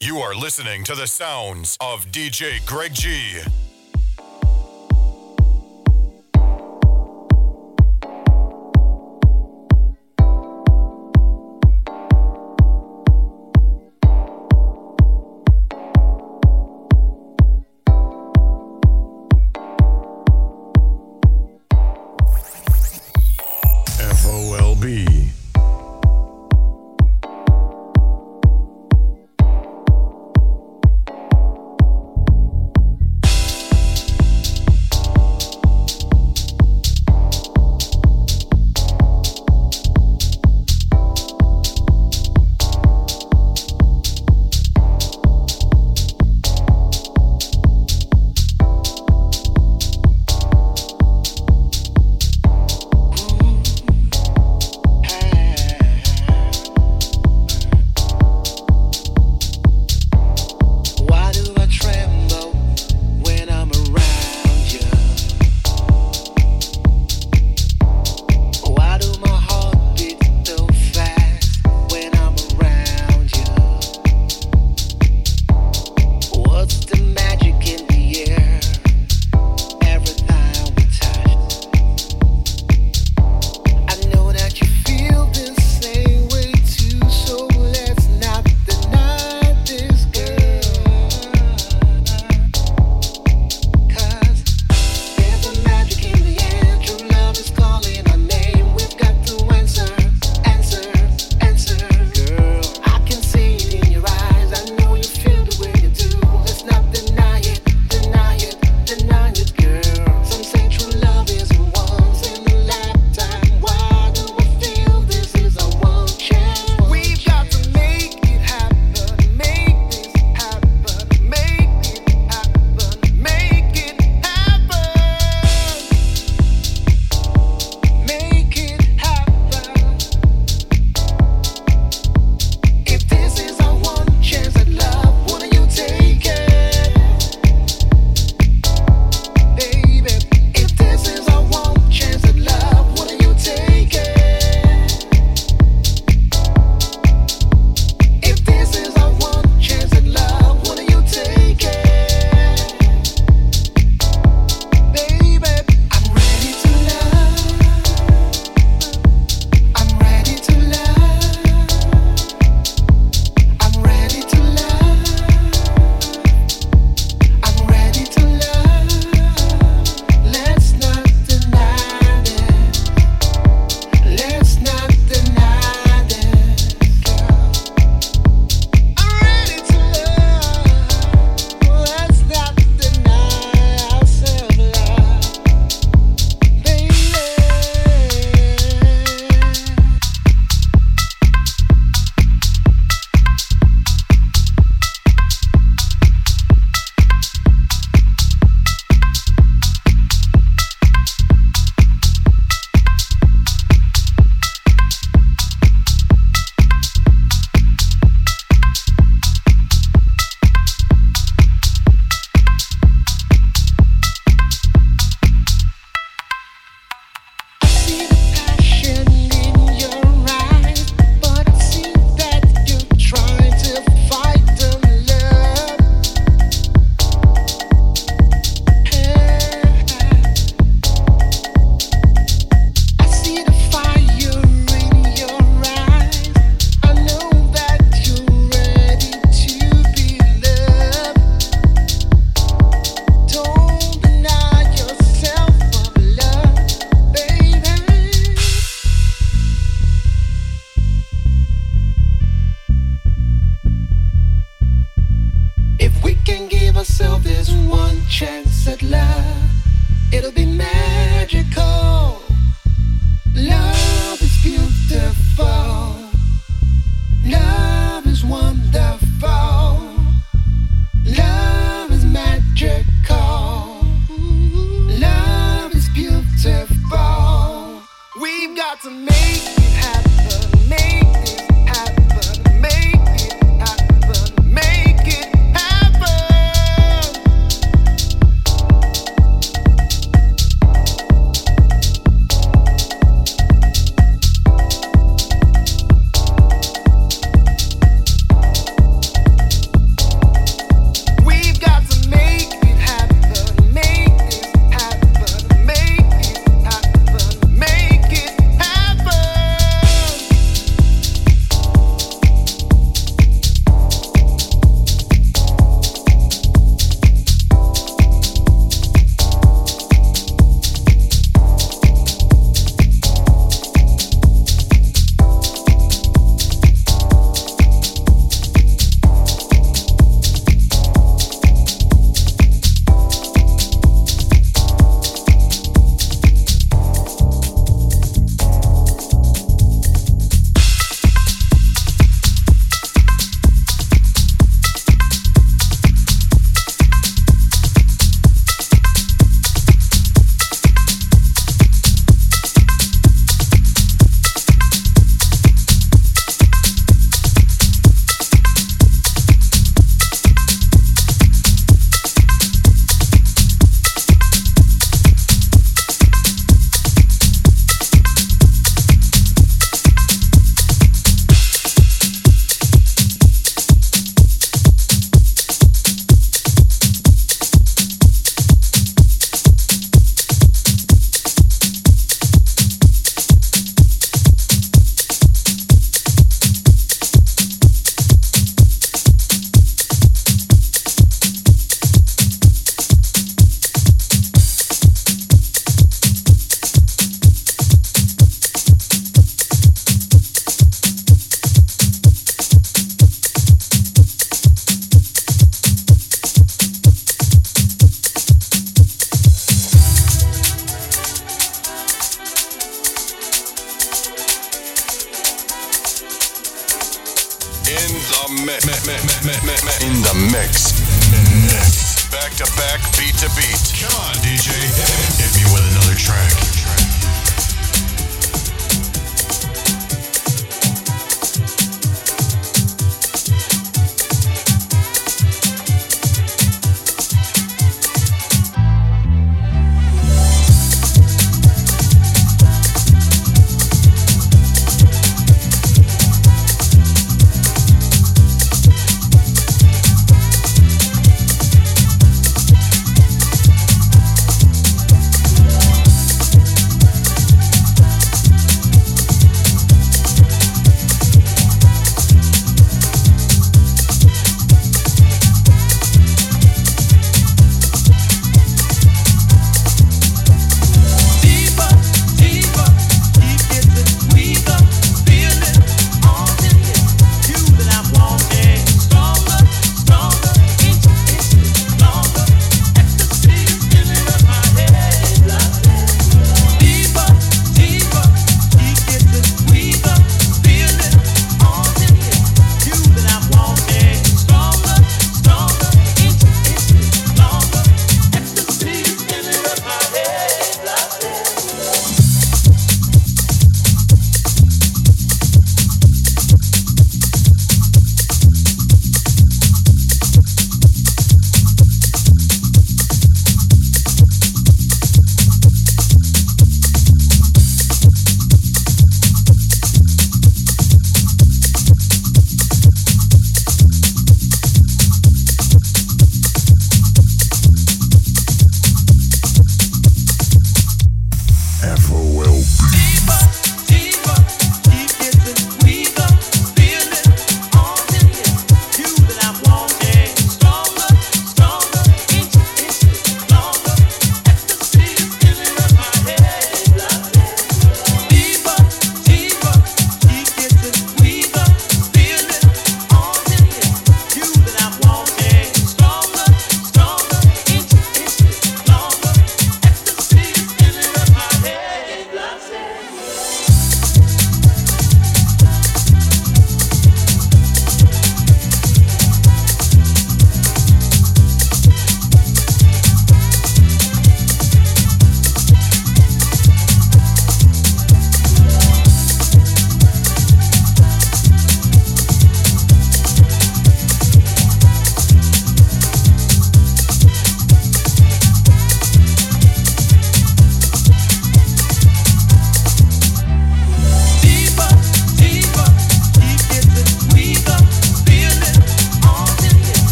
You are listening to the sounds of DJ Greg G.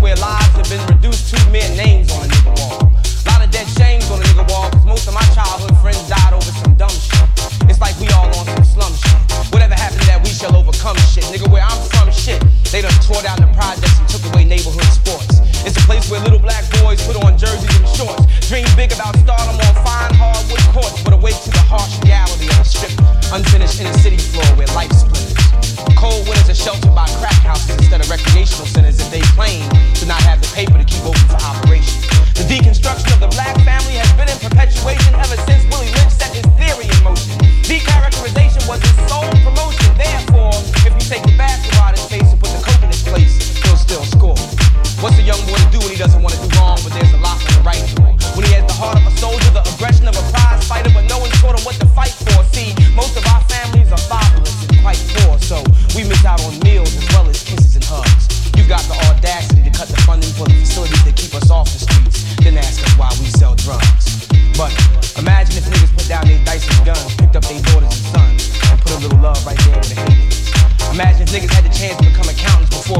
where lives have been reduced to mere names on a nigga wall. A lot of dead shames on a nigga wall, cause most of my childhood friends died over some dumb shit. It's like we all on some slum shit. Whatever happened to that, we shall overcome shit. Nigga, where I'm from, shit. They done tore down the projects and took away neighborhood sports. It's a place where little black boys put on jerseys and shorts. Dream big about stardom on fine hardwood courts, but awake to the harsh reality of a strip, unfinished inner city floor where life splinters. Cold winters are sheltered by crack houses instead of recreational centers if they claim to not have the paper to keep open for operations. The deconstruction of the black family has been in perpetuation ever since Willie Lynch set his theory in motion. Decharacterization was his sole promotion. Therefore, if you take the basketball out of space, young boy to do when he doesn't want to do wrong, but there's a lot of the right to. When he has the heart of a soldier, the aggression of a prize fighter, but no one taught him what to fight for. See, most of our families are fatherless and quite poor, so we miss out on meals as well as kisses and hugs. You got the audacity to cut the funding for the facilities that keep us off the streets, then ask us why we sell drugs. But imagine if niggas put down their dice and guns, picked up their daughters and sons, and put a little love right there in the hands. Imagine if niggas had the chance to become accountants before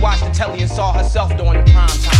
Watched the telly and saw herself during the prime time.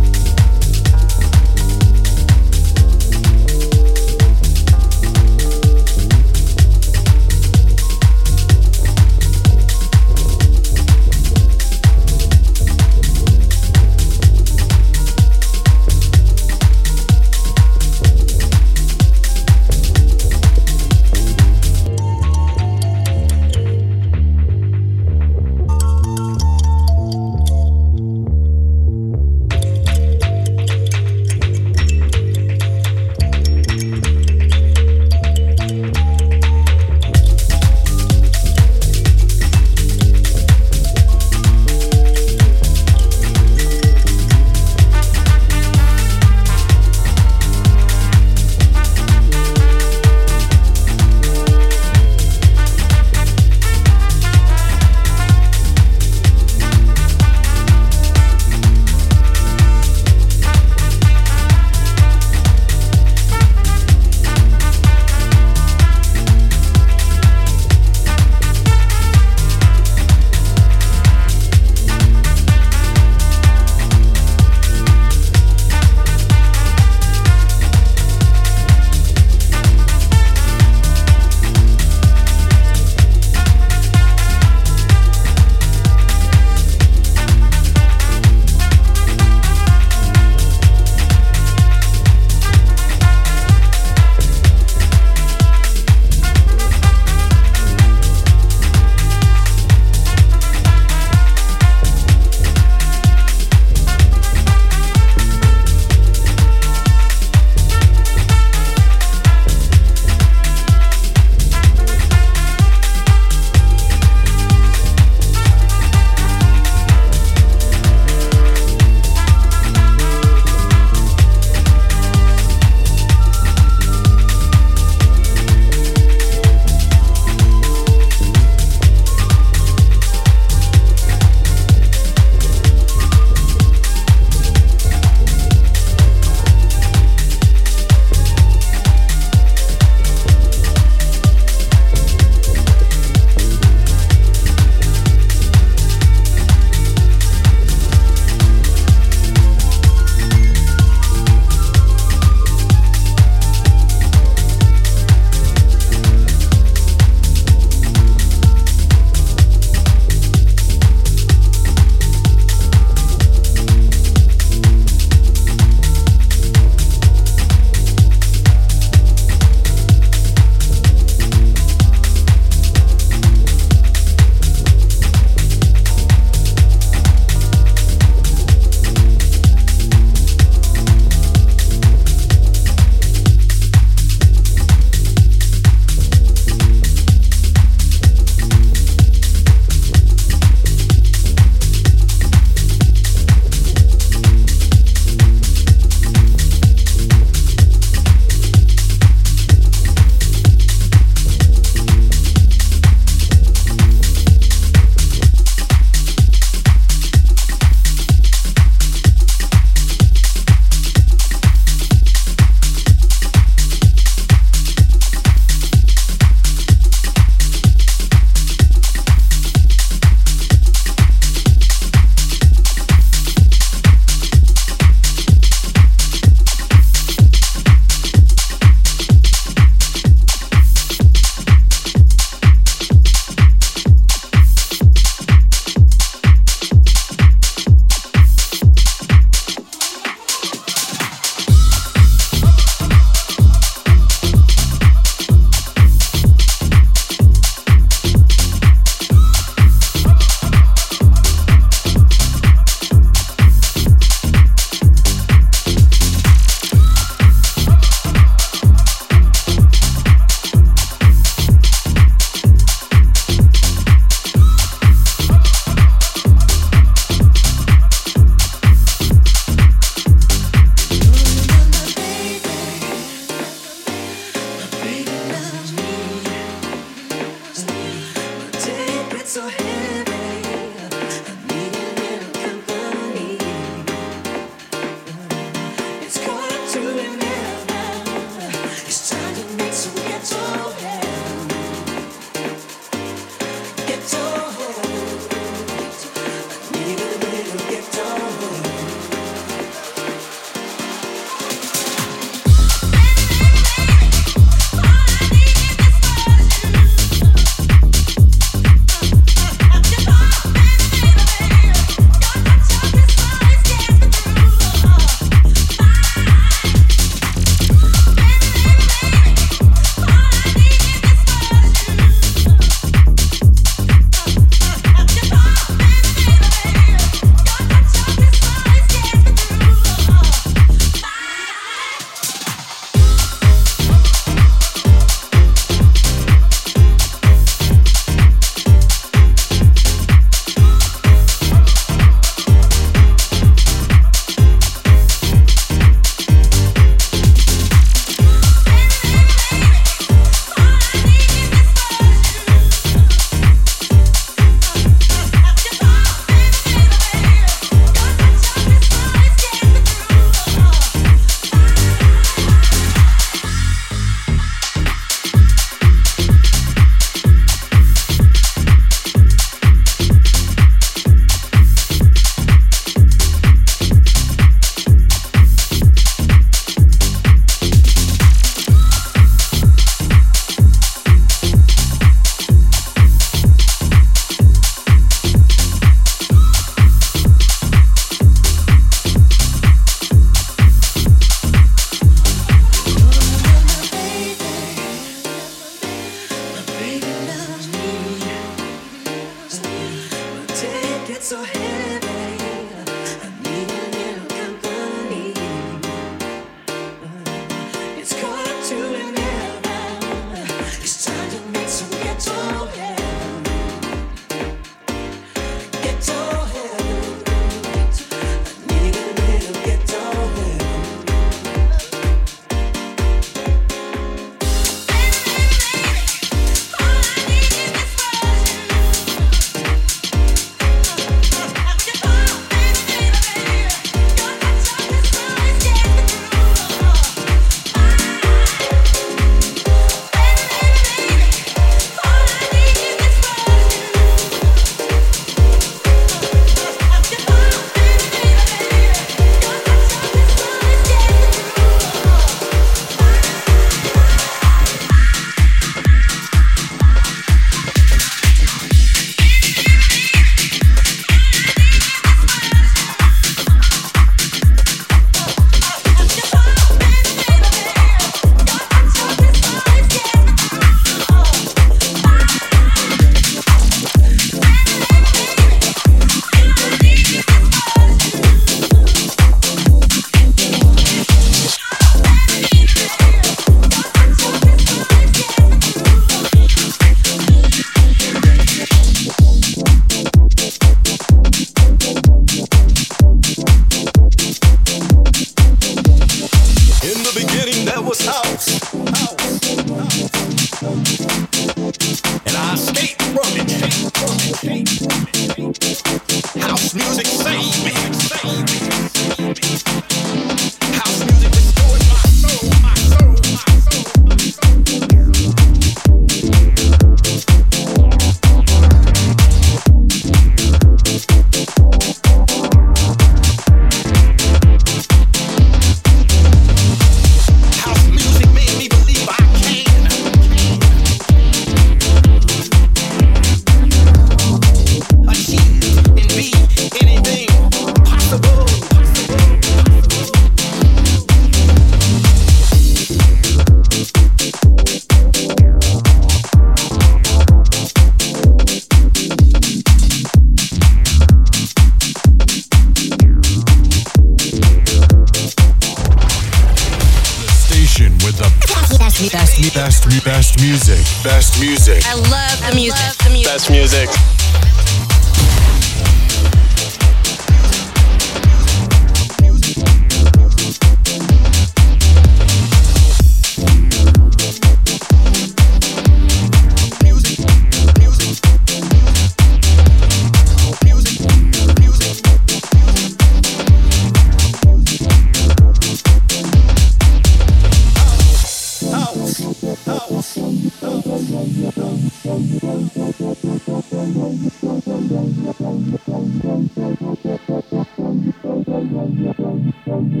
In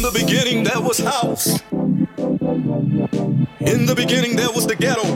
the beginning, there was house. In the beginning, there was the ghetto.